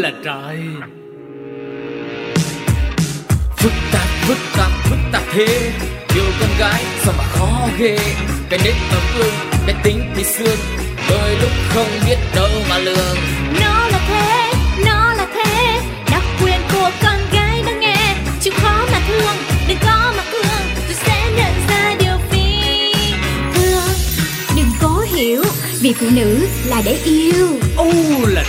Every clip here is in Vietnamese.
là trời. Phức tạp phức tạp phức tạp thế. Yêu con gái sao mà khó ghê. Cái nết ấm ương cái tính thì xương đôi lúc không biết đâu mà lường. Nó là thế nó là thế. Đặc quyền của con gái đang nghe. Chịu khó mà thương đừng có mà cương. Rồi sẽ nhận ra điều phi thường. Đừng cố hiểu vì phụ nữ là để yêu. Ô là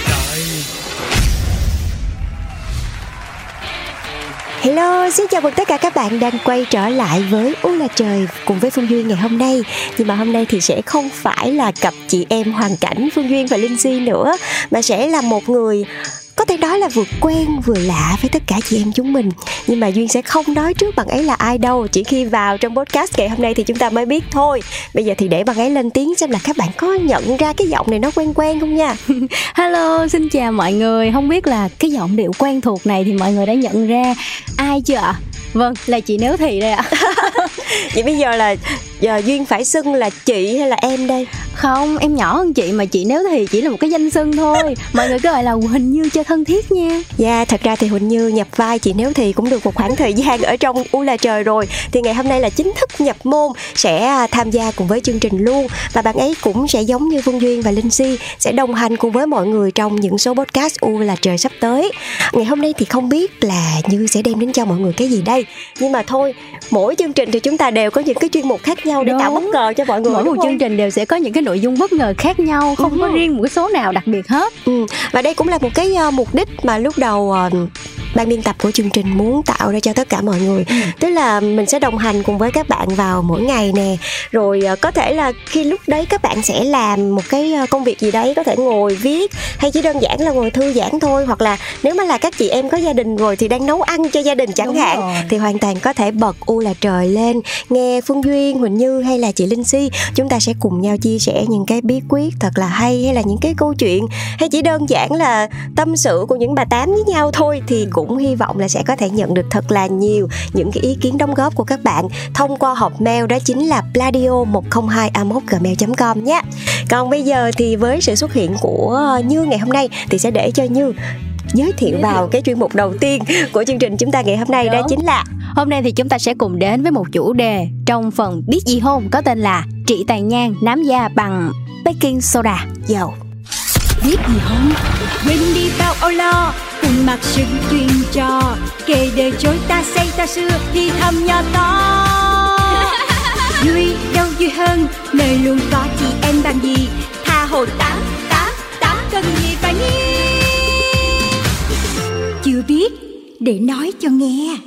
Hello, xin chào mừng tất cả các bạn đang quay trở lại với U là trời cùng với Phương Duyên ngày hôm nay. Nhưng mà hôm nay thì sẽ không phải là cặp chị em hoàn cảnh Phương Duyên và Linh Si nữa, mà sẽ là một người có thể nói là vừa quen vừa lạ với tất cả chị em chúng mình. Nhưng mà duyên sẽ không nói trước bạn ấy là ai đâu. Chỉ khi vào trong podcast ngày hôm nay thì chúng ta mới biết thôi. Bây giờ thì để bạn ấy lên tiếng xem là các bạn có nhận ra cái giọng này nó quen quen không nha. Hello xin chào mọi người. Không biết là cái giọng điệu quen thuộc này thì mọi người đã nhận ra ai chưa ạ? Vâng là chị nếu thị đây ạ. Vậy bây giờ là giờ duyên phải xưng là chị hay là em đây? Không em nhỏ hơn chị mà chị nếu thì chỉ là một cái danh xưng thôi. Mọi người cứ gọi là huỳnh như cho thân thiết nha. Dạ yeah, thật ra thì huỳnh như nhập vai chị nếu thì cũng được một khoảng thời gian ở trong u là trời rồi. Thì ngày hôm nay là chính thức nhập môn sẽ à, tham gia cùng với chương trình luôn. Và bạn ấy cũng sẽ giống như phương duyên và linh si sẽ đồng hành cùng với mọi người trong những số podcast u là trời sắp tới. Ngày hôm nay thì không biết là như sẽ đem đến cho mọi người cái gì đây. Nhưng mà thôi mỗi chương trình thì chúng ta đều có những cái chuyên mục khác nhau để Đúng. tạo bất ngờ cho mọi người mỗi một chương trình đều sẽ có những cái nội dung bất ngờ khác nhau không ừ. có riêng một cái số nào đặc biệt hết ừ. và đây cũng là một cái uh, mục đích mà lúc đầu uh, ban biên tập của chương trình muốn tạo ra cho tất cả mọi người ừ. tức là mình sẽ đồng hành cùng với các bạn vào mỗi ngày nè rồi uh, có thể là khi lúc đấy các bạn sẽ làm một cái công việc gì đấy có thể ngồi viết hay chỉ đơn giản là ngồi thư giãn thôi hoặc là nếu mà là các chị em có gia đình rồi thì đang nấu ăn cho gia đình chẳng Đúng hạn rồi. thì hoàn toàn có thể bật u là trời lên nghe phương duyên huỳnh như hay là chị linh si, chúng ta sẽ cùng nhau chia sẻ những cái bí quyết thật là hay hay là những cái câu chuyện, hay chỉ đơn giản là tâm sự của những bà tám với nhau thôi thì cũng hy vọng là sẽ có thể nhận được thật là nhiều những cái ý kiến đóng góp của các bạn. Thông qua hộp mail đó chính là pladio 102 gmail com nhé. Còn bây giờ thì với sự xuất hiện của như ngày hôm nay thì sẽ để cho như giới thiệu vào cái chuyên mục đầu tiên của chương trình chúng ta ngày hôm nay Đúng. đó chính là hôm nay thì chúng ta sẽ cùng đến với một chủ đề trong phần biết gì hôn có tên là trị tàn nhang nám da bằng baking soda. Dầu biết gì không? Quên đi bao âu lo. Cùng mặc sự truyền trò kể đời chối ta xây ta xưa thì thầm nhỏ to. Vui đâu vui hơn nơi luôn có chị em bằng gì? Tha hồ tám tám tám cần gì phải nghi chưa biết để nói cho nghe.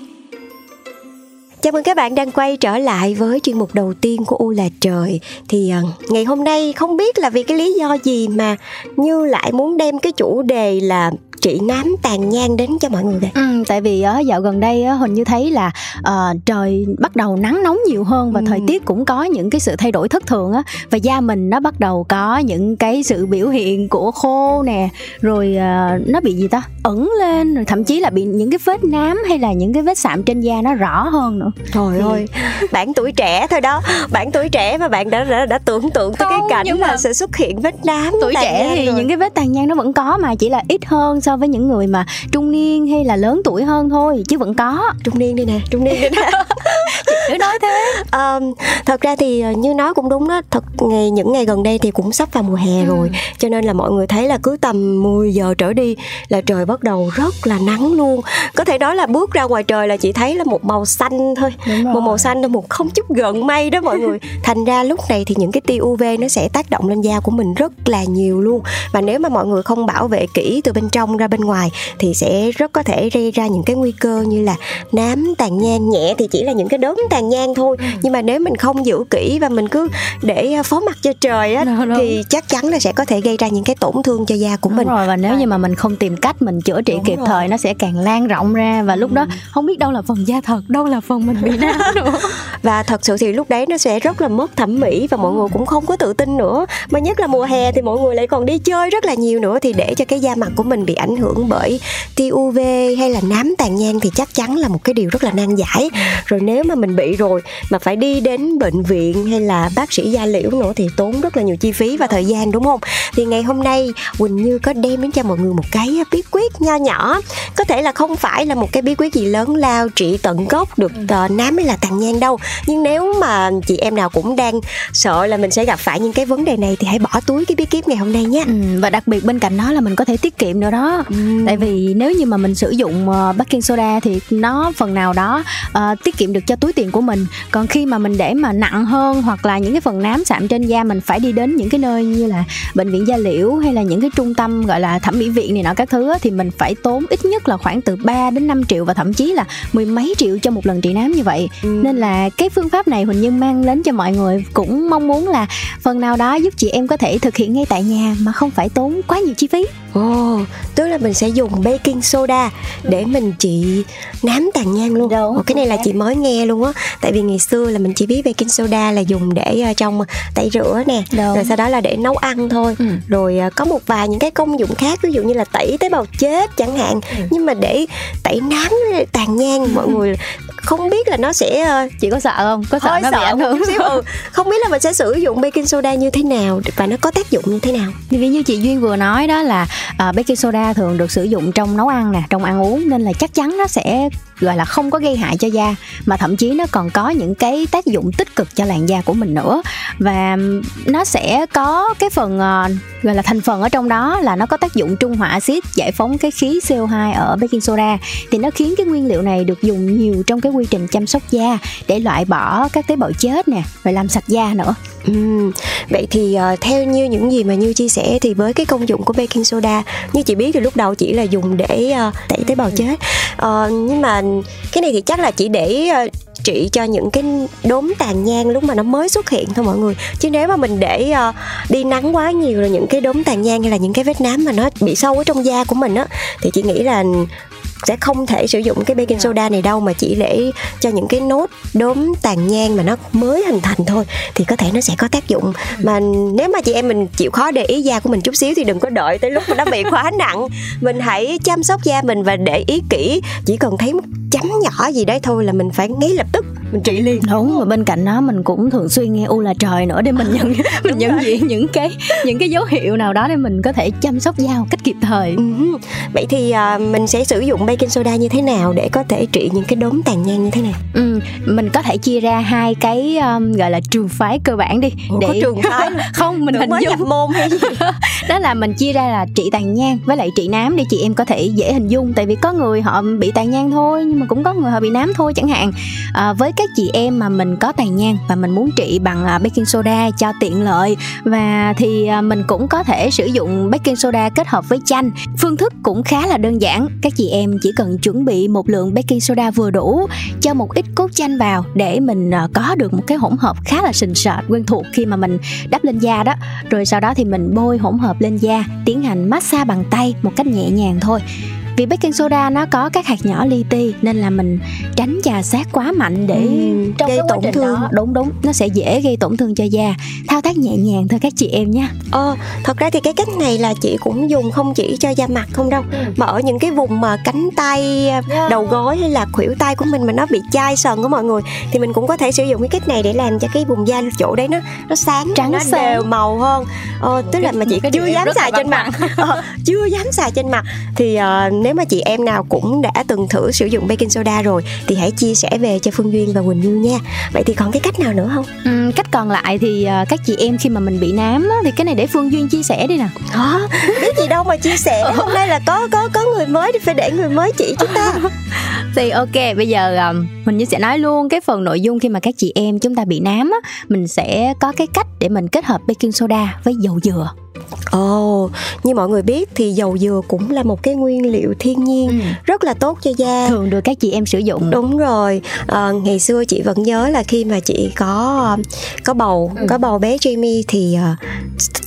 Chào mừng các bạn đang quay trở lại với chuyên mục đầu tiên của U là trời. Thì uh, ngày hôm nay không biết là vì cái lý do gì mà Như lại muốn đem cái chủ đề là trị nám tàn nhang đến cho mọi người vậy? Ừ, tại vì uh, dạo gần đây uh, hình như thấy là uh, trời bắt đầu nắng nóng nhiều hơn và ừ. thời tiết cũng có những cái sự thay đổi thất thường á và da mình nó bắt đầu có những cái sự biểu hiện của khô nè rồi uh, nó bị gì ta ẩn lên rồi thậm chí là bị những cái vết nám hay là những cái vết sạm trên da nó rõ hơn nữa trời ơi bạn tuổi trẻ thôi đó bạn tuổi trẻ mà bạn đã đã, đã tưởng tượng tới cái cảnh mà sẽ xuất hiện vết nám tuổi trẻ thì rồi. những cái vết tàn nhang nó vẫn có mà chỉ là ít hơn so với những người mà trung niên hay là lớn tuổi hơn thôi chứ vẫn có. Trung niên đi nè trung niên đi nè cứ nói thế. Um, thật ra thì ờ, như nói cũng đúng đó. Thật ngày những ngày gần đây thì cũng sắp vào mùa hè ừ. rồi cho nên là mọi người thấy là cứ tầm 10 giờ trở đi là trời bắt đầu rất là nắng luôn. Có thể nói là bước ra ngoài trời là chỉ thấy là một màu xanh thôi một màu xanh là một không chút gợn mây đó mọi người. Thành ra lúc này thì những cái tia uv nó sẽ tác động lên da của mình rất là nhiều luôn. Và nếu mà mọi người không bảo vệ kỹ từ bên trong ra bên ngoài thì sẽ rất có thể gây ra những cái nguy cơ như là nám tàn nhang nhẹ thì chỉ là những cái đốm tàn nhang thôi ừ. nhưng mà nếu mình không giữ kỹ và mình cứ để à, phó mặt cho trời á đúng, đúng. thì chắc chắn là sẽ có thể gây ra những cái tổn thương cho da của đúng mình rồi và nếu như mà mình không tìm cách mình chữa trị đúng kịp rồi. thời nó sẽ càng lan rộng ra và lúc ừ. đó không biết đâu là phần da thật đâu là phần mình bị nám nữa và thật sự thì lúc đấy nó sẽ rất là mất thẩm mỹ và mọi ừ. người cũng không có tự tin nữa mà nhất là mùa hè thì mọi người lại còn đi chơi rất là nhiều nữa thì để cho cái da mặt của mình bị ảnh hưởng bởi tia UV hay là nám tàn nhang thì chắc chắn là một cái điều rất là nan giải rồi nếu mà mình bị rồi. Mà phải đi đến bệnh viện hay là bác sĩ da liễu nữa thì tốn rất là nhiều chi phí và thời gian đúng không? Thì ngày hôm nay Quỳnh Như có đem đến cho mọi người một cái bí quyết nho nhỏ. Có thể là không phải là một cái bí quyết gì lớn lao trị tận gốc được uh, nám hay là tàn nhang đâu. Nhưng nếu mà chị em nào cũng đang sợ là mình sẽ gặp phải những cái vấn đề này thì hãy bỏ túi cái bí kíp ngày hôm nay nhé. Ừ, và đặc biệt bên cạnh đó là mình có thể tiết kiệm nữa đó. Ừ. tại vì nếu như mà mình sử dụng uh, baking soda thì nó phần nào đó uh, tiết kiệm được cho túi tiền của mình còn khi mà mình để mà nặng hơn hoặc là những cái phần nám sạm trên da mình phải đi đến những cái nơi như là bệnh viện da liễu hay là những cái trung tâm gọi là thẩm mỹ viện này nọ các thứ thì mình phải tốn ít nhất là khoảng từ 3 đến 5 triệu và thậm chí là mười mấy triệu cho một lần trị nám như vậy ừ. nên là cái phương pháp này Huỳnh Như mang đến cho mọi người cũng mong muốn là phần nào đó giúp chị em có thể thực hiện ngay tại nhà mà không phải tốn quá nhiều chi phí Ồ, oh, tức là mình sẽ dùng baking soda để mình trị nám tàn nhang luôn. Đúng. Ồ, cái này là chị mới nghe luôn á. Tại vì ngày xưa là mình chỉ biết baking soda là dùng để uh, trong tẩy rửa nè, Đúng. rồi sau đó là để nấu ăn thôi. Ừ. Rồi uh, có một vài những cái công dụng khác ví dụ như là tẩy tế bào chết chẳng hạn. Ừ. Nhưng mà để tẩy nám tàn nhang mọi người không biết là nó sẽ uh, chị có sợ không có sợ nó sợ bị ảnh hưởng xíu ừ. không biết là mình sẽ sử dụng baking soda như thế nào và nó có tác dụng như thế nào thì như chị duyên vừa nói đó là uh, baking soda thường được sử dụng trong nấu ăn nè trong ăn uống nên là chắc chắn nó sẽ gọi là không có gây hại cho da mà thậm chí nó còn có những cái tác dụng tích cực cho làn da của mình nữa. Và nó sẽ có cái phần uh, gọi là thành phần ở trong đó là nó có tác dụng trung hòa axit giải phóng cái khí CO2 ở baking soda. Thì nó khiến cái nguyên liệu này được dùng nhiều trong cái quy trình chăm sóc da để loại bỏ các tế bào chết nè rồi làm sạch da nữa. Ừ, vậy thì uh, theo như những gì mà như chia sẻ thì với cái công dụng của baking soda như chị biết thì lúc đầu chỉ là dùng để uh, tẩy tế bào chết. Uh, nhưng mà cái này thì chắc là chỉ để ờ, trị cho những cái đốm tàn nhang lúc mà nó mới xuất hiện thôi mọi người. Chứ nếu mà mình để uh, đi nắng quá nhiều là những cái đốm tàn nhang hay là những cái vết nám mà nó bị sâu ở trong da của mình á thì chị nghĩ là sẽ không thể sử dụng cái baking soda này đâu mà chỉ để cho những cái nốt đốm tàn nhang mà nó mới hình thành thôi thì có thể nó sẽ có tác dụng. Mà nếu mà chị em mình chịu khó để ý da của mình chút xíu thì đừng có đợi tới lúc mà nó bị quá nặng. Mình hãy chăm sóc da mình và để ý kỹ chỉ cần thấy một chấm nhỏ gì đấy thôi là mình phải ngay lập tức mình trị liền đúng và bên cạnh đó mình cũng thường xuyên nghe u là trời nữa để mình nhận mình nhận diện những cái những cái dấu hiệu nào đó để mình có thể chăm sóc da một cách kịp thời. Uh-huh. vậy thì uh, mình sẽ sử dụng baking soda như thế nào để có thể trị những cái đốm tàn nhang như thế nào ừ, mình có thể chia ra hai cái um, gọi là trường phái cơ bản đi Ủa, để có trường phái? không mình hình dung. môn hay gì? Đó là mình chia ra là trị tàn nhang với lại trị nám để chị em có thể dễ hình dung. Tại vì có người họ bị tàn nhang thôi nhưng mà cũng có người họ bị nám thôi chẳng hạn. À, với các chị em mà mình có tàn nhang và mình muốn trị bằng à, baking soda cho tiện lợi. Và thì à, mình cũng có thể sử dụng baking soda kết hợp với chanh. Phương thức cũng khá là đơn giản. Các chị em chỉ cần chuẩn bị một lượng baking soda vừa đủ, cho một ít cốt chanh vào để mình à, có được một cái hỗn hợp khá là sình sệt, quen thuộc khi mà mình đắp lên da đó. Rồi sau đó thì mình bôi hỗn hợp lên da, tiến hành massage bằng tay một cách nhẹ nhàng thôi vì baking soda nó có các hạt nhỏ li ti nên là mình tránh chà sát quá mạnh để ừ, trong gây tổn thương. đó, đúng đúng nó sẽ dễ gây tổn thương cho da. Thao tác nhẹ nhàng thôi các chị em nha ờ thật ra thì cái cách này là chị cũng dùng không chỉ cho da mặt không đâu ừ. mà ở những cái vùng mà cánh tay yeah. đầu gối hay là khuỷu tay của mình mà nó bị chai sần của mọi người thì mình cũng có thể sử dụng cái cách này để làm cho cái vùng da chỗ đấy nó nó sáng trắng nó sáng. đều màu hơn. Ờ, tức là mà chị chưa dám xài trên mặt. ờ, chưa dám xài trên mặt. Thì uh, nếu mà chị em nào cũng đã từng thử sử dụng baking soda rồi thì hãy chia sẻ về cho Phương Duyên và Quỳnh Như nha. Vậy thì còn cái cách nào nữa không? Ừ, cách còn lại thì uh, các chị em khi mà mình bị nám á, thì cái này để Phương Duyên chia sẻ đi nè. Hả? Biết gì đâu mà chia sẻ. Hôm nay là có có có người mới thì phải để người mới chỉ chúng ta. thì ok bây giờ um, mình như sẽ nói luôn cái phần nội dung khi mà các chị em chúng ta bị nám á mình sẽ có cái cách để mình kết hợp baking soda với dầu dừa Ồ, oh, như mọi người biết thì dầu dừa cũng là một cái nguyên liệu thiên nhiên ừ. rất là tốt cho da. Thường được các chị em sử dụng. Đúng rồi. À, ngày xưa chị vẫn nhớ là khi mà chị có có bầu, ừ. có bầu bé Jamie thì uh,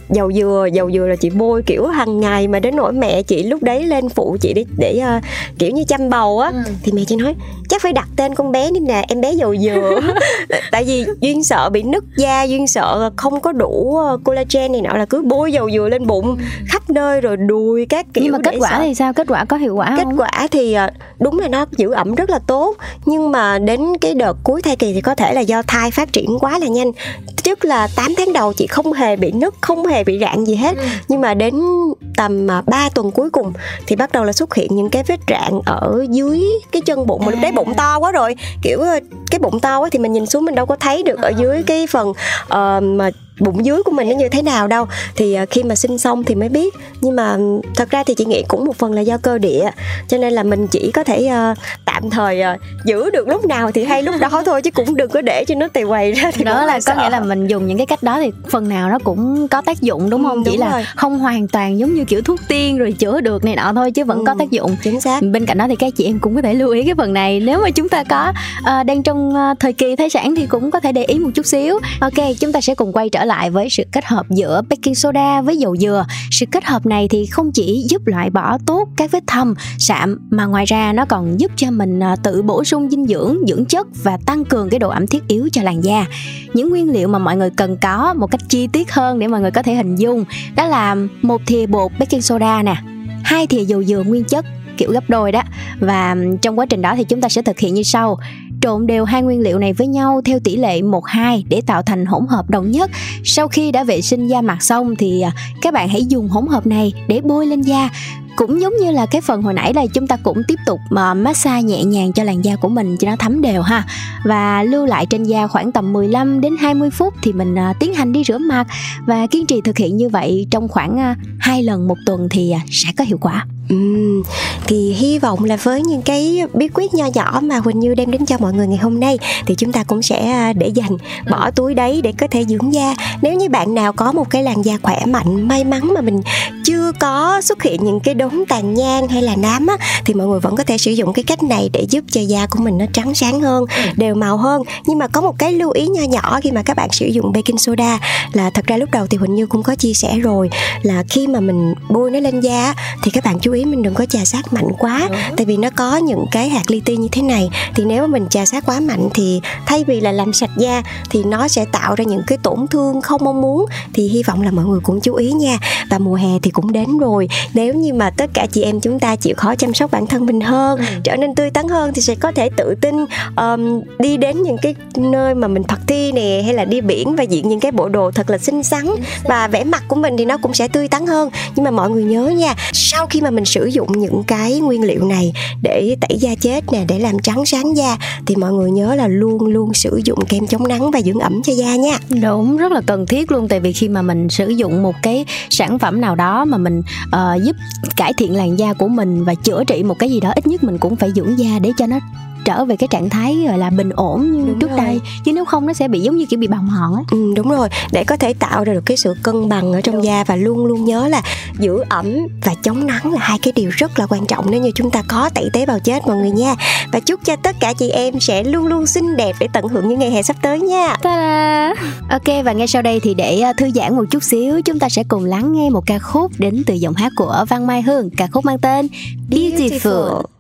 dầu dừa, dầu dừa là chị bôi kiểu hàng ngày mà đến nỗi mẹ chị lúc đấy lên phụ chị để để uh, kiểu như chăm bầu á ừ. thì mẹ chị nói chắc phải đặt tên con bé đi nè em bé dầu dừa tại vì duyên sợ bị nứt da duyên sợ không có đủ collagen này nọ là cứ bôi dầu dừa lên bụng khắp nơi rồi đùi các kiểu nhưng mà kết quả sợ. thì sao? Kết quả có hiệu quả kết không? quả thì à, đúng là nó giữ ẩm rất là tốt. Nhưng mà đến cái đợt cuối thai kỳ thì có thể là do thai phát triển quá là nhanh. Tức là 8 tháng đầu chị không hề bị nứt không hề bị rạn gì hết. Ừ. nhưng mà đến tầm 3 à, tuần cuối cùng thì bắt đầu là xuất hiện những cái vết rạn ở dưới cái chân bụng mà lúc đấy bụng to quá rồi. Kiểu ờ, cái bụng to quá thì mình nhìn xuống mình đâu có thấy được ở dưới cái phần uh, mà bụng dưới của mình nó như thế nào đâu. Thì à, khi mà sinh xong thì mới biết. Nhưng mà thật ra thì chị nghĩ cũng một phần là do cơ địa. Cho nên là mình chỉ có thể uh, tạm thời uh, giữ được lúc nào thì hay lúc đó thôi chứ cũng đừng có để cho nó tì quầy ra thì đó là có sợ. nghĩa là mình dùng những cái cách đó thì phần nào nó cũng có tác dụng đúng không? Ừ, chỉ là rồi. không hoàn toàn giống như kiểu thuốc tiên rồi chữa được này nọ thôi chứ vẫn ừ, có tác dụng. chính xác. Bên cạnh đó thì các chị em cũng có thể lưu ý cái phần này. Nếu mà chúng ta có uh, đang trong uh, thời kỳ thai sản thì cũng có thể để ý một chút xíu. Ok chúng ta sẽ cùng quay trở lại với sự kết hợp giữa baking soda với dầu dừa. Sự kết hợp này thì không chỉ giúp loại bỏ tốt các vết thâm, sạm mà ngoài ra nó còn giúp cho mình à, tự bổ sung dinh dưỡng, dưỡng chất và tăng cường cái độ ẩm thiết yếu cho làn da. Những nguyên liệu mà mọi người cần có một cách chi tiết hơn để mọi người có thể hình dung đó là một thìa bột baking soda nè, hai thìa dầu dừa nguyên chất kiểu gấp đôi đó. Và trong quá trình đó thì chúng ta sẽ thực hiện như sau. Trộn đều hai nguyên liệu này với nhau theo tỷ lệ 1-2 để tạo thành hỗn hợp đồng nhất. Sau khi đã vệ sinh da mặt xong thì à, các bạn hãy dùng hỗn hợp này để bôi lên da. Cũng giống như là cái phần hồi nãy là chúng ta cũng tiếp tục mà massage nhẹ nhàng cho làn da của mình cho nó thấm đều ha. Và lưu lại trên da khoảng tầm 15 đến 20 phút thì mình à, tiến hành đi rửa mặt. Và kiên trì thực hiện như vậy trong khoảng à, hai lần một tuần thì sẽ có hiệu quả. Uhm, thì hy vọng là với những cái bí quyết nho nhỏ mà Huỳnh Như đem đến cho mọi người ngày hôm nay thì chúng ta cũng sẽ để dành bỏ túi đấy để có thể dưỡng da. Nếu như bạn nào có một cái làn da khỏe mạnh may mắn mà mình chưa có xuất hiện những cái đốm tàn nhang hay là nám á thì mọi người vẫn có thể sử dụng cái cách này để giúp cho da của mình nó trắng sáng hơn đều màu hơn. Nhưng mà có một cái lưu ý nho nhỏ khi mà các bạn sử dụng baking soda là thật ra lúc đầu thì Huỳnh Như cũng có chia sẻ rồi là khi mà mình bôi nó lên da thì các bạn chú ý mình đừng có chà sát mạnh quá. Tại vì nó có những cái hạt li ti như thế này. Thì nếu mà mình chà sát quá mạnh thì thay vì là làm sạch da thì nó sẽ tạo ra những cái tổn thương không mong muốn. Thì hy vọng là mọi người cũng chú ý nha. Và mùa hè thì cũng đến rồi. Nếu như mà tất cả chị em chúng ta chịu khó chăm sóc bản thân mình hơn ừ. trở nên tươi tắn hơn thì sẽ có thể tự tin um, đi đến những cái nơi mà mình thật thi nè hay là đi biển và diện những cái bộ đồ thật là xinh xắn. Và vẻ mặt của mình thì nó cũng sẽ tươi tắn hơn. Nhưng mà mọi người nhớ nha sau khi mà mình sử dụng những cái nguyên liệu này để tẩy da chết nè để làm trắng sáng da thì mọi người nhớ là luôn luôn sử dụng kem chống nắng và dưỡng ẩm cho da nha. Đúng rất là cần thiết luôn tại vì khi mà mình sử dụng một cái sản phẩm nào đó mà mình uh, giúp cải thiện làn da của mình và chữa trị một cái gì đó ít nhất mình cũng phải dưỡng da để cho nó trở về cái trạng thái gọi là bình ổn như đúng trước rồi. đây chứ nếu không nó sẽ bị giống như kiểu bị bàng hoàng á ừ, đúng rồi để có thể tạo ra được cái sự cân bằng ở trong đúng. da và luôn luôn nhớ là giữ ẩm và chống nắng là hai cái điều rất là quan trọng nếu như chúng ta có tẩy tế bào chết mọi người nha và chúc cho tất cả chị em sẽ luôn luôn xinh đẹp để tận hưởng những ngày hè sắp tới nha Ta-da. ok và ngay sau đây thì để à, thư giãn một chút xíu chúng ta sẽ cùng lắng nghe một ca khúc đến từ giọng hát của Văn Mai Hương ca khúc mang tên Beautiful, Beautiful.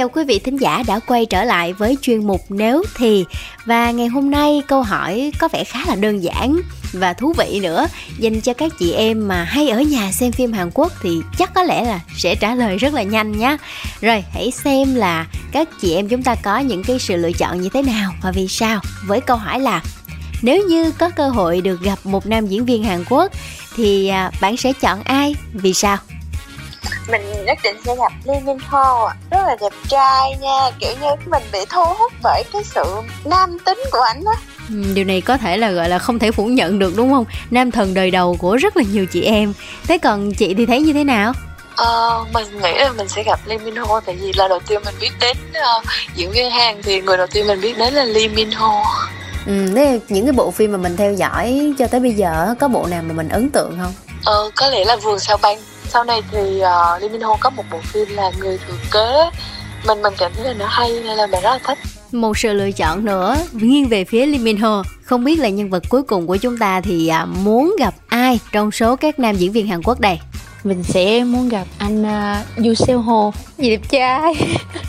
Chào quý vị thính giả đã quay trở lại với chuyên mục Nếu Thì Và ngày hôm nay câu hỏi có vẻ khá là đơn giản và thú vị nữa Dành cho các chị em mà hay ở nhà xem phim Hàn Quốc thì chắc có lẽ là sẽ trả lời rất là nhanh nhé Rồi, hãy xem là các chị em chúng ta có những cái sự lựa chọn như thế nào và vì sao Với câu hỏi là, nếu như có cơ hội được gặp một nam diễn viên Hàn Quốc thì à, bạn sẽ chọn ai? Vì sao? Mình nhất định sẽ gặp Lee Min Ho. Rất là đẹp trai nha. Kiểu như mình bị thu hút bởi cái sự nam tính của ảnh á. Ừ, điều này có thể là gọi là không thể phủ nhận được đúng không? Nam thần đời đầu của rất là nhiều chị em. Thế còn chị thì thấy như thế nào? Ờ, mình nghĩ là mình sẽ gặp Lee Min Ho tại vì là đầu tiên mình biết đến uh, diễn viên Hàn thì người đầu tiên mình biết đến là Lee Min Ho. Ừ, thế những cái bộ phim mà mình theo dõi cho tới bây giờ có bộ nào mà mình ấn tượng không? Ờ, có lẽ là Vườn sao băng sau này thì uh, Lee Min Ho có một bộ phim là người thừa kế. Mình mình cảm thấy là nó hay nên là mình rất là thích. Một sự lựa chọn nữa nghiêng về phía Lee Min Ho. Không biết là nhân vật cuối cùng của chúng ta thì à, muốn gặp ai trong số các nam diễn viên Hàn Quốc đây? Mình sẽ muốn gặp anh uh, Yu Seo Ho gì đẹp trai.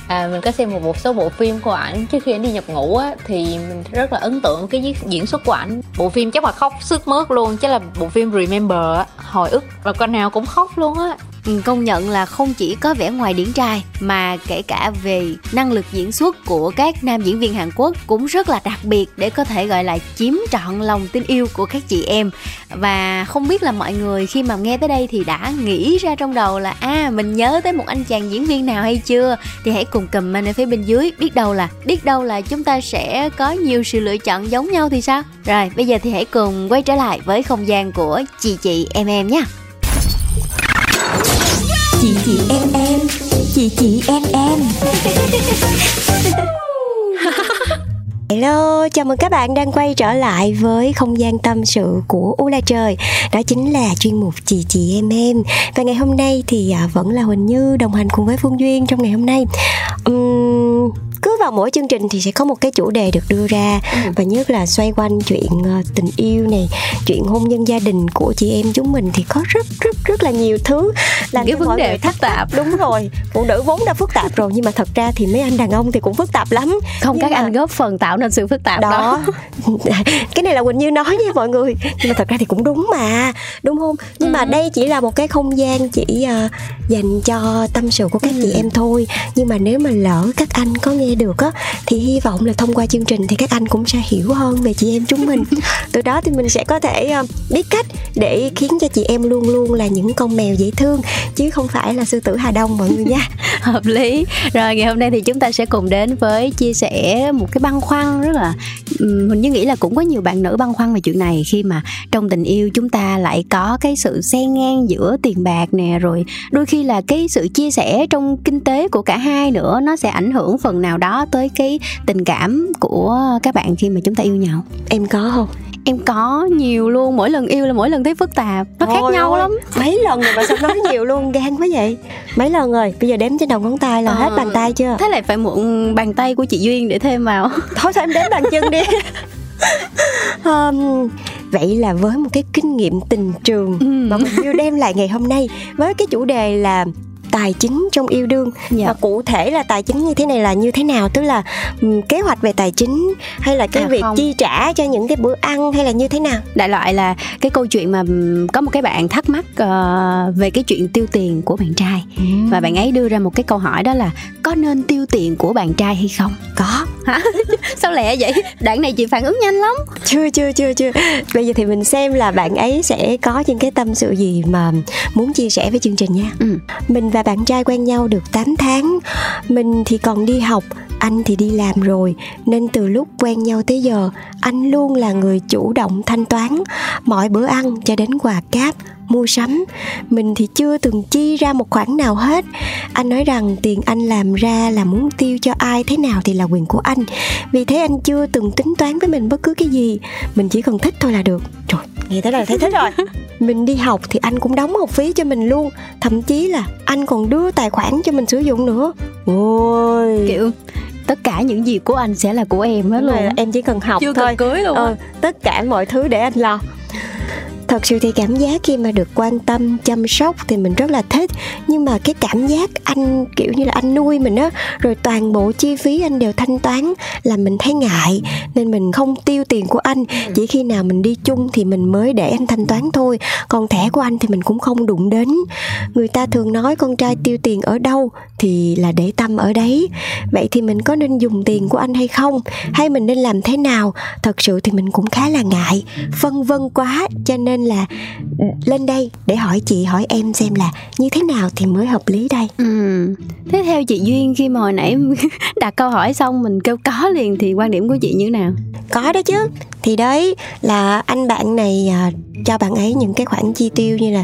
À, mình có xem một, một số bộ phim của ảnh trước khi anh đi nhập ngũ á thì mình rất là ấn tượng cái diễn xuất của ảnh. Bộ phim chắc là khóc sức mướt luôn chắc là bộ phim Remember á hồi ức và con nào cũng khóc luôn á Ừ, công nhận là không chỉ có vẻ ngoài điển trai, mà kể cả về năng lực diễn xuất của các nam diễn viên Hàn Quốc cũng rất là đặc biệt để có thể gọi là chiếm trọn lòng tin yêu của các chị em. Và không biết là mọi người khi mà nghe tới đây thì đã nghĩ ra trong đầu là à mình nhớ tới một anh chàng diễn viên nào hay chưa? Thì hãy cùng comment ở phía bên dưới, biết đâu là, biết đâu là chúng ta sẽ có nhiều sự lựa chọn giống nhau thì sao? Rồi, bây giờ thì hãy cùng quay trở lại với không gian của chị chị em em nhé chị em em chị chị em em. Hello, chào mừng các bạn đang quay trở lại với không gian tâm sự của U La Trời. Đó chính là chuyên mục Chị Chị Em Em. Và ngày hôm nay thì à, vẫn là Huỳnh Như đồng hành cùng với Phương Duyên trong ngày hôm nay. Um, cứ vào mỗi chương trình thì sẽ có một cái chủ đề được đưa ra. Ừ. và nhất là xoay quanh chuyện uh, tình yêu này chuyện hôn nhân gia đình của chị em chúng mình thì có rất rất rất là nhiều thứ là cái vấn đề phức tạp. Đúng rồi phụ nữ vốn đã phức tạp rồi nhưng mà thật ra thì mấy anh đàn ông thì cũng phức tạp lắm. Không nhưng các mà... anh góp phần tạo nên sự phức tạp đó, đó. cái này là quỳnh như nói nha mọi người. Nhưng mà thật ra thì cũng đúng mà. Đúng không? Nhưng ừ. mà đây chỉ là một cái không gian chỉ uh, dành cho tâm sự của các ừ. chị em thôi. Nhưng mà nếu mà lỡ các anh có nghe được á thì hy vọng là thông qua chương trình thì các anh cũng sẽ hiểu hơn về chị em chúng mình. Từ đó thì mình sẽ có thể uh, biết cách để khiến cho chị em luôn luôn là những con mèo dễ thương chứ không phải là sư tử hà đông mọi người nha. Hợp lý. Rồi ngày hôm nay thì chúng ta sẽ cùng đến với chia sẻ một cái băn khoăn rất là mình như nghĩ là cũng có nhiều bạn nữ băn khoăn về chuyện này khi mà trong tình yêu chúng ta lại có cái sự xen ngang giữa tiền bạc nè rồi đôi khi là cái sự chia sẻ trong kinh tế của cả hai nữa nó sẽ ảnh hưởng phần nào đó tới cái tình cảm của các bạn khi mà chúng ta yêu nhau? Em có không? Em có nhiều luôn mỗi lần yêu là mỗi lần thấy phức tạp nó Thôi khác nhau ơi. lắm. mấy lần rồi mà sao nói nhiều luôn gan quá vậy. Mấy lần rồi bây giờ đếm trên đầu ngón tay là ờ, hết bàn tay chưa? thế lại phải mượn bàn tay của chị duyên để thêm vào. Thôi sao em đếm bàn chân đi. Um, vậy là với một cái kinh nghiệm tình trường ừ. mà mình yêu đem lại ngày hôm nay với cái chủ đề là tài chính trong yêu đương dạ. và cụ thể là tài chính như thế này là như thế nào tức là um, kế hoạch về tài chính hay là cái à, việc không. chi trả cho những cái bữa ăn hay là như thế nào đại loại là cái câu chuyện mà có một cái bạn thắc mắc uh, về cái chuyện tiêu tiền của bạn trai ừ. và bạn ấy đưa ra một cái câu hỏi đó là có nên tiêu tiền của bạn trai hay không có hả? Sao lẹ vậy? Đoạn này chị phản ứng nhanh lắm. Chưa chưa chưa chưa. Bây giờ thì mình xem là bạn ấy sẽ có những cái tâm sự gì mà muốn chia sẻ với chương trình nha. Ừ. mình và bạn trai quen nhau được 8 tháng. Mình thì còn đi học anh thì đi làm rồi. Nên từ lúc quen nhau tới giờ anh luôn là người chủ động thanh toán mọi bữa ăn cho đến quà cáp mua sắm. Mình thì chưa từng chi ra một khoản nào hết. Anh nói rằng tiền anh làm ra là muốn tiêu cho ai thế nào thì là quyền của anh vì thế anh chưa từng tính toán với mình bất cứ cái gì. Mình chỉ cần thích thôi là được. Trời nghe tới là thấy thích. Rồi. Mình đi học thì anh cũng đóng học phí cho mình luôn. Thậm chí là anh còn đưa tài khoản cho mình sử dụng nữa. Ôi. Kiểu tất cả những gì của anh sẽ là của em hết luôn. em chỉ cần học chưa thôi. cần cưới luôn ờ, tất cả mọi thứ để anh lo thật sự thì cảm giác khi mà được quan tâm, chăm sóc thì mình rất là thích. Nhưng mà cái cảm giác anh, kiểu như là anh nuôi mình á, rồi toàn bộ chi phí anh đều thanh toán là mình thấy ngại. Nên mình không tiêu tiền của anh. Chỉ khi nào mình đi chung thì mình mới để anh thanh toán thôi. Còn thẻ của anh thì mình cũng không đụng đến. Người ta thường nói con trai tiêu tiền ở đâu thì là để tâm ở đấy. Vậy thì mình có nên dùng tiền của anh hay không? Hay mình nên làm thế nào? Thật sự thì mình cũng khá là ngại. Phân vân quá cho nên là lên đây để hỏi chị hỏi em xem là như thế nào thì mới hợp lý đây. Ừ. thế theo chị duyên khi mà hồi nãy đặt câu hỏi xong mình kêu có liền thì quan điểm của chị như thế nào? Có đó chứ. Thì đấy là anh bạn này à, cho bạn ấy những cái khoản chi tiêu như là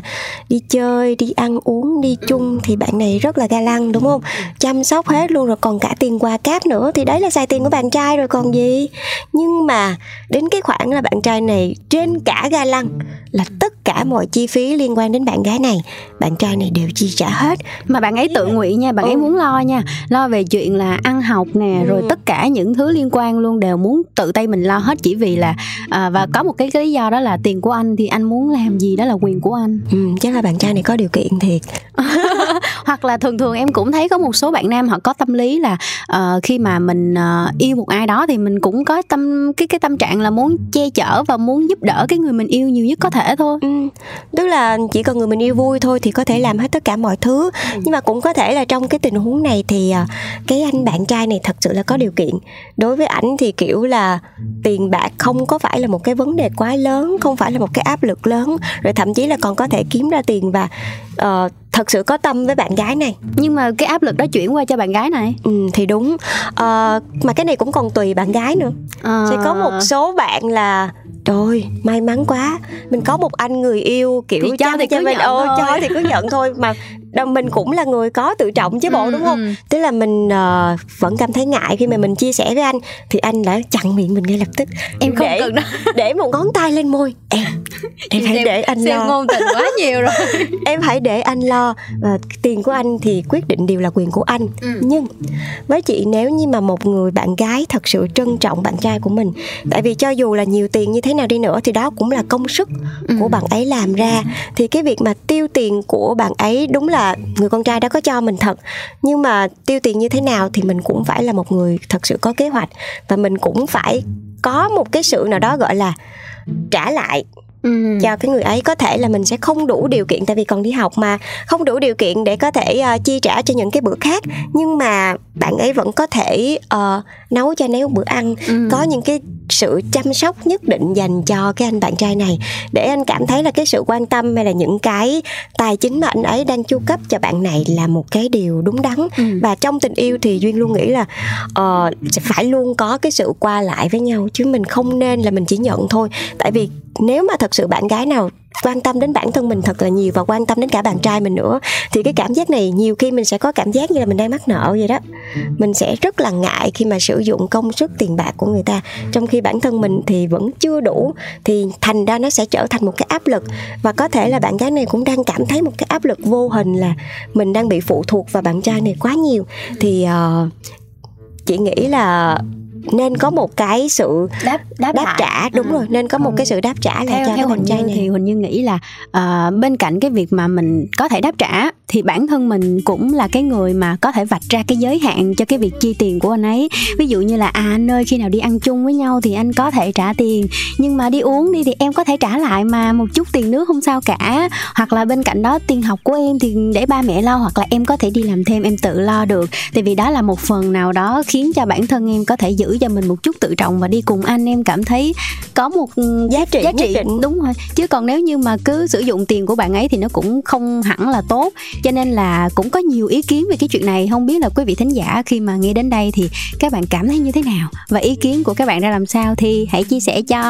đi chơi đi ăn uống đi chung thì bạn này rất là ga lăng đúng không? Chăm sóc hết luôn rồi còn cả tiền quà cáp nữa thì đấy là xài tiền của bạn trai rồi còn gì. Nhưng mà đến cái khoản là bạn trai này trên cả ga lăng là tất cả mọi chi phí liên quan đến bạn gái này. Bạn trai này đều chi trả hết. Mà bạn ấy tự nguyện nha bạn ừ. ấy muốn lo nha. Lo về chuyện là ăn học nè ừ. rồi tất cả những thứ liên quan luôn đều muốn tự tay mình lo hết chỉ vì là à, và có một cái, cái lý do đó là tiền của anh thì anh muốn làm gì đó là quyền của anh. Ừ, chắc là bạn trai này có điều kiện thiệt hoặc là thường thường em cũng thấy có một số bạn nam họ có tâm lý là uh, khi mà mình uh, yêu một ai đó thì mình cũng có tâm cái cái tâm trạng là muốn che chở và muốn giúp đỡ cái người mình yêu nhiều nhất có thể thôi ừ. tức là chỉ cần người mình yêu vui thôi thì có thể làm hết tất cả mọi thứ ừ. nhưng mà cũng có thể là trong cái tình huống này thì uh, cái anh bạn trai này thật sự là có điều kiện đối với ảnh thì kiểu là tiền bạc không có phải là một cái vấn đề quá lớn không phải là một cái áp lực lớn rồi thậm chí là còn có thể kiếm ra tiền và uh, thật sự có tâm với bạn gái này. Nhưng mà cái áp lực đó chuyển qua cho bạn gái này. Ừ thì đúng. Uh, mà cái này cũng còn tùy bạn gái nữa. À... sẽ có một số bạn là Trời may mắn quá. Mình có một anh người yêu kiểu thì cho thì cứ mình, thôi. cho thì cứ nhận thôi. Mà đồng mình cũng là người có tự trọng chứ bộ ừ, đúng không? ừ. tức là mình uh, vẫn cảm thấy ngại khi mà mình chia sẻ với anh. Thì anh đã chặn miệng mình ngay lập tức. Em không để, cần đó để một ngón tay lên môi. Em em hãy để anh lo. ngôn tình quá nhiều rồi. Em hãy để anh lo. Và tiền của anh thì quyết định đều là quyền của anh. Ừ. nhưng với chị nếu như mà một người bạn gái thật sự trân trọng bạn trai của mình tại vì cho dù là nhiều tiền như thế nào đi nữa thì đó cũng là công sức ừ. của bạn ấy làm ra thì cái việc mà tiêu tiền của bạn ấy đúng là người con trai đó có cho mình thật. Nhưng mà tiêu tiền như thế nào thì mình cũng phải là một người thật sự có kế hoạch. Và mình cũng phải có một cái sự nào đó gọi là trả lại. Ừ. cho cái người ấy có thể là mình sẽ không đủ điều kiện tại vì còn đi học mà không đủ điều kiện để có thể uh, chi trả cho những cái bữa khác nhưng mà bạn ấy vẫn có thể uh, nấu cho một bữa ăn ừ. có những cái sự chăm sóc nhất định dành cho cái anh bạn trai này để anh cảm thấy là cái sự quan tâm hay là những cái tài chính mà anh ấy đang chu cấp cho bạn này là một cái điều đúng đắn ừ. và trong tình yêu thì duyên luôn nghĩ là uh, phải luôn có cái sự qua lại với nhau chứ mình không nên là mình chỉ nhận thôi tại vì nếu mà thật sự bạn gái nào quan tâm đến bản thân mình thật là nhiều và quan tâm đến cả bạn trai mình nữa thì cái cảm giác này nhiều khi mình sẽ có cảm giác như là mình đang mắc nợ vậy đó. Mình sẽ rất là ngại khi mà sử dụng công sức tiền bạc của người ta. Trong khi bản thân mình thì vẫn chưa đủ thì thành ra nó sẽ trở thành một cái áp lực. Và có thể là bạn gái này cũng đang cảm thấy một cái áp lực vô hình là mình đang bị phụ thuộc vào bạn trai này quá nhiều. Thì uh, chị nghĩ là nên có một cái sự đáp đáp, đáp trả. đúng ừ. rồi nên có một cái sự đáp trả là theo, cho theo cái trai này. Thì huỳnh như nghĩ là uh, bên cạnh cái việc mà mình có thể đáp trả thì bản thân mình cũng là cái người mà có thể vạch ra cái giới hạn cho cái việc chi tiền của anh ấy. Ví dụ như là à anh ơi khi nào đi ăn chung với nhau thì anh có thể trả tiền nhưng mà đi uống đi thì em có thể trả lại mà một chút tiền nước không sao cả. Hoặc là bên cạnh đó tiền học của em thì để ba mẹ lo hoặc là em có thể đi làm thêm em tự lo được. Tại vì đó là một phần nào đó khiến cho bản thân em có thể giữ cho mình một chút tự trọng và đi cùng anh. Em cảm thấy có một giá trị giá trị đúng rồi. Chứ còn nếu như mà cứ sử dụng tiền của bạn ấy thì nó cũng không hẳn là tốt cho nên là cũng có nhiều ý kiến về cái chuyện này. Không biết là quý vị thính giả khi mà nghe đến đây thì các bạn cảm thấy như thế nào? Và ý kiến của các bạn ra làm sao thì hãy chia sẻ cho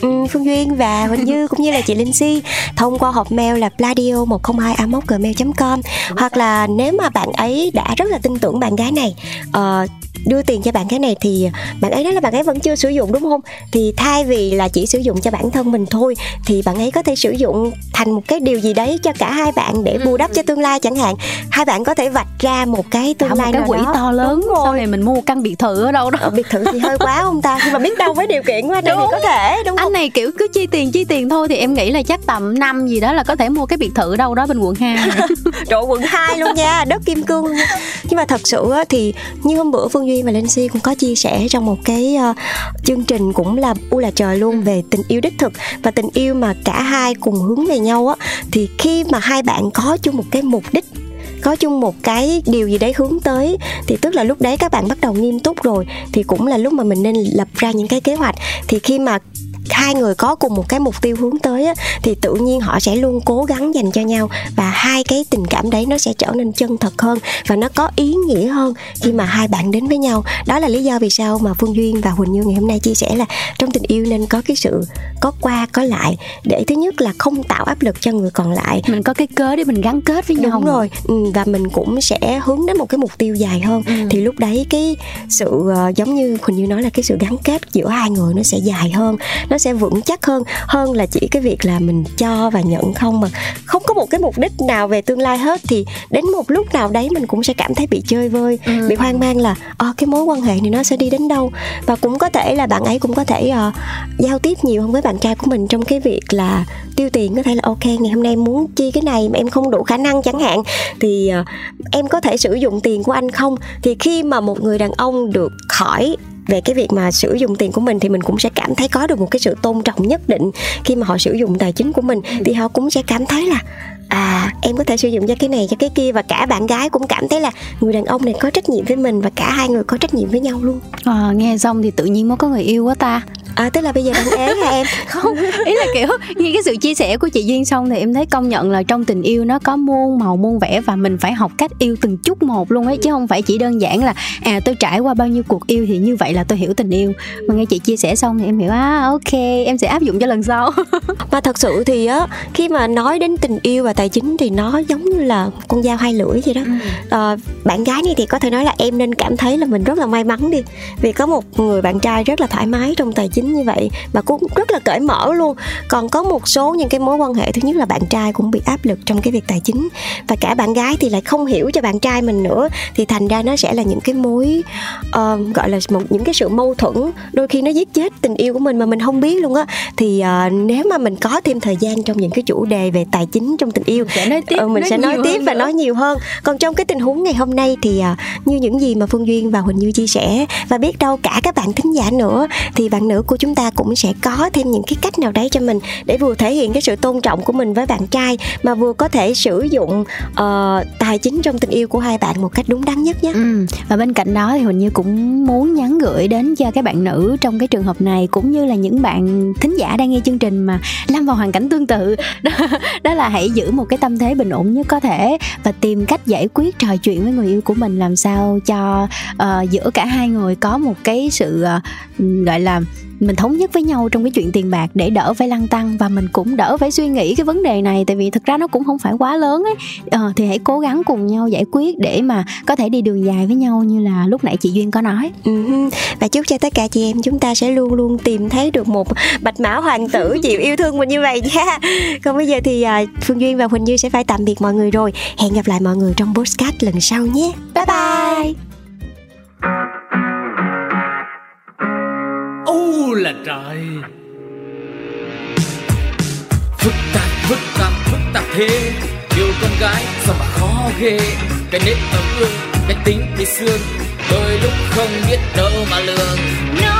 ừ, phương duyên và huỳnh như cũng như là chị linh si thông qua hộp mail là pladio 102 gmail com. Hoặc là nếu mà bạn ấy đã rất là tin tưởng bạn gái này uh, đưa tiền cho bạn gái này thì bạn ấy nói là bạn ấy vẫn chưa sử dụng đúng không? Thì thay vì là chỉ sử dụng cho bản thân mình thôi thì bạn ấy có thể sử dụng thành một cái điều gì đấy cho cả hai bạn để bù đắp cho tương tương lai chẳng hạn. Hai bạn có thể vạch ra một cái tương Tạo lai một cái nào quỹ đó. to lớn sau này mình mua một căn biệt thự ở đâu đó. Ờ, biệt thự thì hơi quá không ta? Nhưng mà biết đâu với điều kiện anh đây thì có thể đúng không? anh này kiểu cứ chi tiền chi tiền thôi thì em nghĩ là chắc tầm năm gì đó là có thể mua cái biệt thự đâu đó bên quận 2 Trời quận 2 luôn nha, đất kim cương luôn nha. Nhưng mà thật sự thì như hôm bữa Phương Duy và Linh Si cũng có chia sẻ trong một cái uh, chương trình cũng là u là trời luôn về tình yêu đích thực và tình yêu mà cả hai cùng hướng về nhau á thì khi mà hai bạn có chung một cái mục đích. Có chung một cái điều gì đấy hướng tới, thì tức là lúc đấy các bạn bắt đầu nghiêm túc rồi, thì cũng là lúc mà mình nên lập ra những cái kế hoạch. Thì khi mà hai người có cùng một cái mục tiêu hướng tới á, thì tự nhiên họ sẽ luôn cố gắng dành cho nhau và hai cái tình cảm đấy nó sẽ trở nên chân thật hơn và nó có ý nghĩa hơn khi mà hai bạn đến với nhau. Đó là lý do vì sao mà phương duyên và huỳnh như ngày hôm nay chia sẻ là trong tình yêu nên có cái sự có qua có lại. Để thứ nhất là không tạo áp lực cho người còn lại. Mình có cái cớ để mình gắn kết với nhau. Đúng rồi. Ừ, và mình cũng sẽ hướng đến một cái mục tiêu dài hơn. Ừ. thì lúc đấy cái sự ờ, giống như huỳnh như nói là cái sự gắn kết giữa hai người nó sẽ dài hơn. Nó sẽ vững chắc hơn hơn là chỉ cái việc là mình cho và nhận không mà không có một cái mục đích nào về tương lai hết. Thì đến một lúc nào đấy mình cũng sẽ cảm thấy bị chơi vơi Ừ. bị hoang mang là ờ cái mối quan hệ này nó sẽ đi đến đâu. Và cũng có thể là bạn ấy cũng có thể ờ, giao tiếp nhiều hơn với bạn trai của mình trong cái việc là tiêu tiền. Có thể là ok ngày hôm nay em muốn chi cái này mà em không đủ khả năng chẳng hạn. Thì ờ, em có thể sử dụng tiền của anh không? Thì khi mà một người đàn ông được hỏi về cái việc mà sử dụng tiền của mình thì mình cũng sẽ cảm thấy có được một cái sự tôn trọng nhất định khi mà họ sử dụng tài chính của mình. Thì họ cũng sẽ cảm thấy là à em có thể sử dụng cho cái này cho cái kia. Và cả bạn gái cũng cảm thấy là người đàn ông này có trách nhiệm với mình và cả hai người có trách nhiệm với nhau luôn. Ờ, nghe xong thì tự nhiên mới có người yêu quá ta. À tức là bây giờ đang ế hả em? Không ý là kiểu nghe cái sự chia sẻ của chị duyên xong thì em thấy công nhận là trong tình yêu nó có muôn màu muôn vẻ và mình phải học cách yêu từng chút một luôn ấy. Chứ không phải chỉ đơn giản là à tôi trải qua bao nhiêu cuộc yêu thì như vậy là tôi hiểu tình yêu. Mà nghe chị chia sẻ xong thì em hiểu à ok em sẽ áp dụng cho lần sau. Mà thật sự thì á khi mà nói đến tình yêu và tài chính thì nó giống như là con dao hai lưỡi vậy đó. Ờ, bạn gái này thì có thể nói là em nên cảm thấy là mình rất là may mắn đi. Vì có một người bạn trai rất là thoải mái trong tài chính như vậy và cũng rất là cởi mở luôn. Còn có một số những cái mối quan hệ thứ nhất là bạn trai cũng bị áp lực trong cái việc tài chính. Và cả bạn gái thì lại không hiểu cho bạn trai mình nữa. Thì thành ra nó sẽ là những cái mối ờ, gọi là một những cái sự mâu thuẫn đôi khi nó giết chết tình yêu của mình mà mình không biết luôn á thì ờ, nếu mà mình có thêm thời gian trong những cái chủ đề về tài chính trong tình yêu sẽ nói tiếp ừ, mình sẽ nói tiếp và nữa. nói nhiều hơn còn trong cái tình huống ngày hôm nay thì à, như những gì mà phương duyên và huỳnh như chia sẻ và biết đâu cả các bạn thính giả nữa thì bạn nữ của chúng ta cũng sẽ có thêm những cái cách nào đấy cho mình để vừa thể hiện cái sự tôn trọng của mình với bạn trai mà vừa có thể sử dụng ờ, tài chính trong tình yêu của hai bạn một cách đúng đắn nhất nhé Ừ. Và bên cạnh đó thì Huỳnh Như cũng muốn nhắn gửi đến cho các bạn nữ trong cái trường hợp này cũng như là những bạn thính giả đang nghe chương trình mà lâm vào hoàn cảnh tương tự. Đó, đó là hãy giữ một cái tâm thế bình ổn nhất có thể và tìm cách giải quyết trò chuyện với người yêu của mình làm sao cho uh, giữa cả hai người có một cái sự uh, gọi là mình thống nhất với nhau trong cái chuyện tiền bạc để đỡ phải lăn tăng và mình cũng đỡ phải suy nghĩ cái vấn đề này tại vì thực ra nó cũng không phải quá lớn ấy. Ờ, thì hãy cố gắng cùng nhau giải quyết để mà có thể đi đường dài với nhau như là lúc nãy chị duyên có nói. Ừ và chúc cho tất cả chị em chúng ta sẽ luôn luôn tìm thấy được một bạch mã hoàng tử chịu yêu thương mình như vậy nha. Còn bây giờ thì à, phương duyên và huỳnh như sẽ phải tạm biệt mọi người rồi. Hẹn gặp lại mọi người trong postcard lần sau nhé. Bye bye Ô là trời. Phức tạp, phức tạp, phức tạp thế. Yêu con gái sao mà khó ghê. Cái nết ấm ương, cái tính thì xương. Đôi lúc không biết đâu mà lường. No.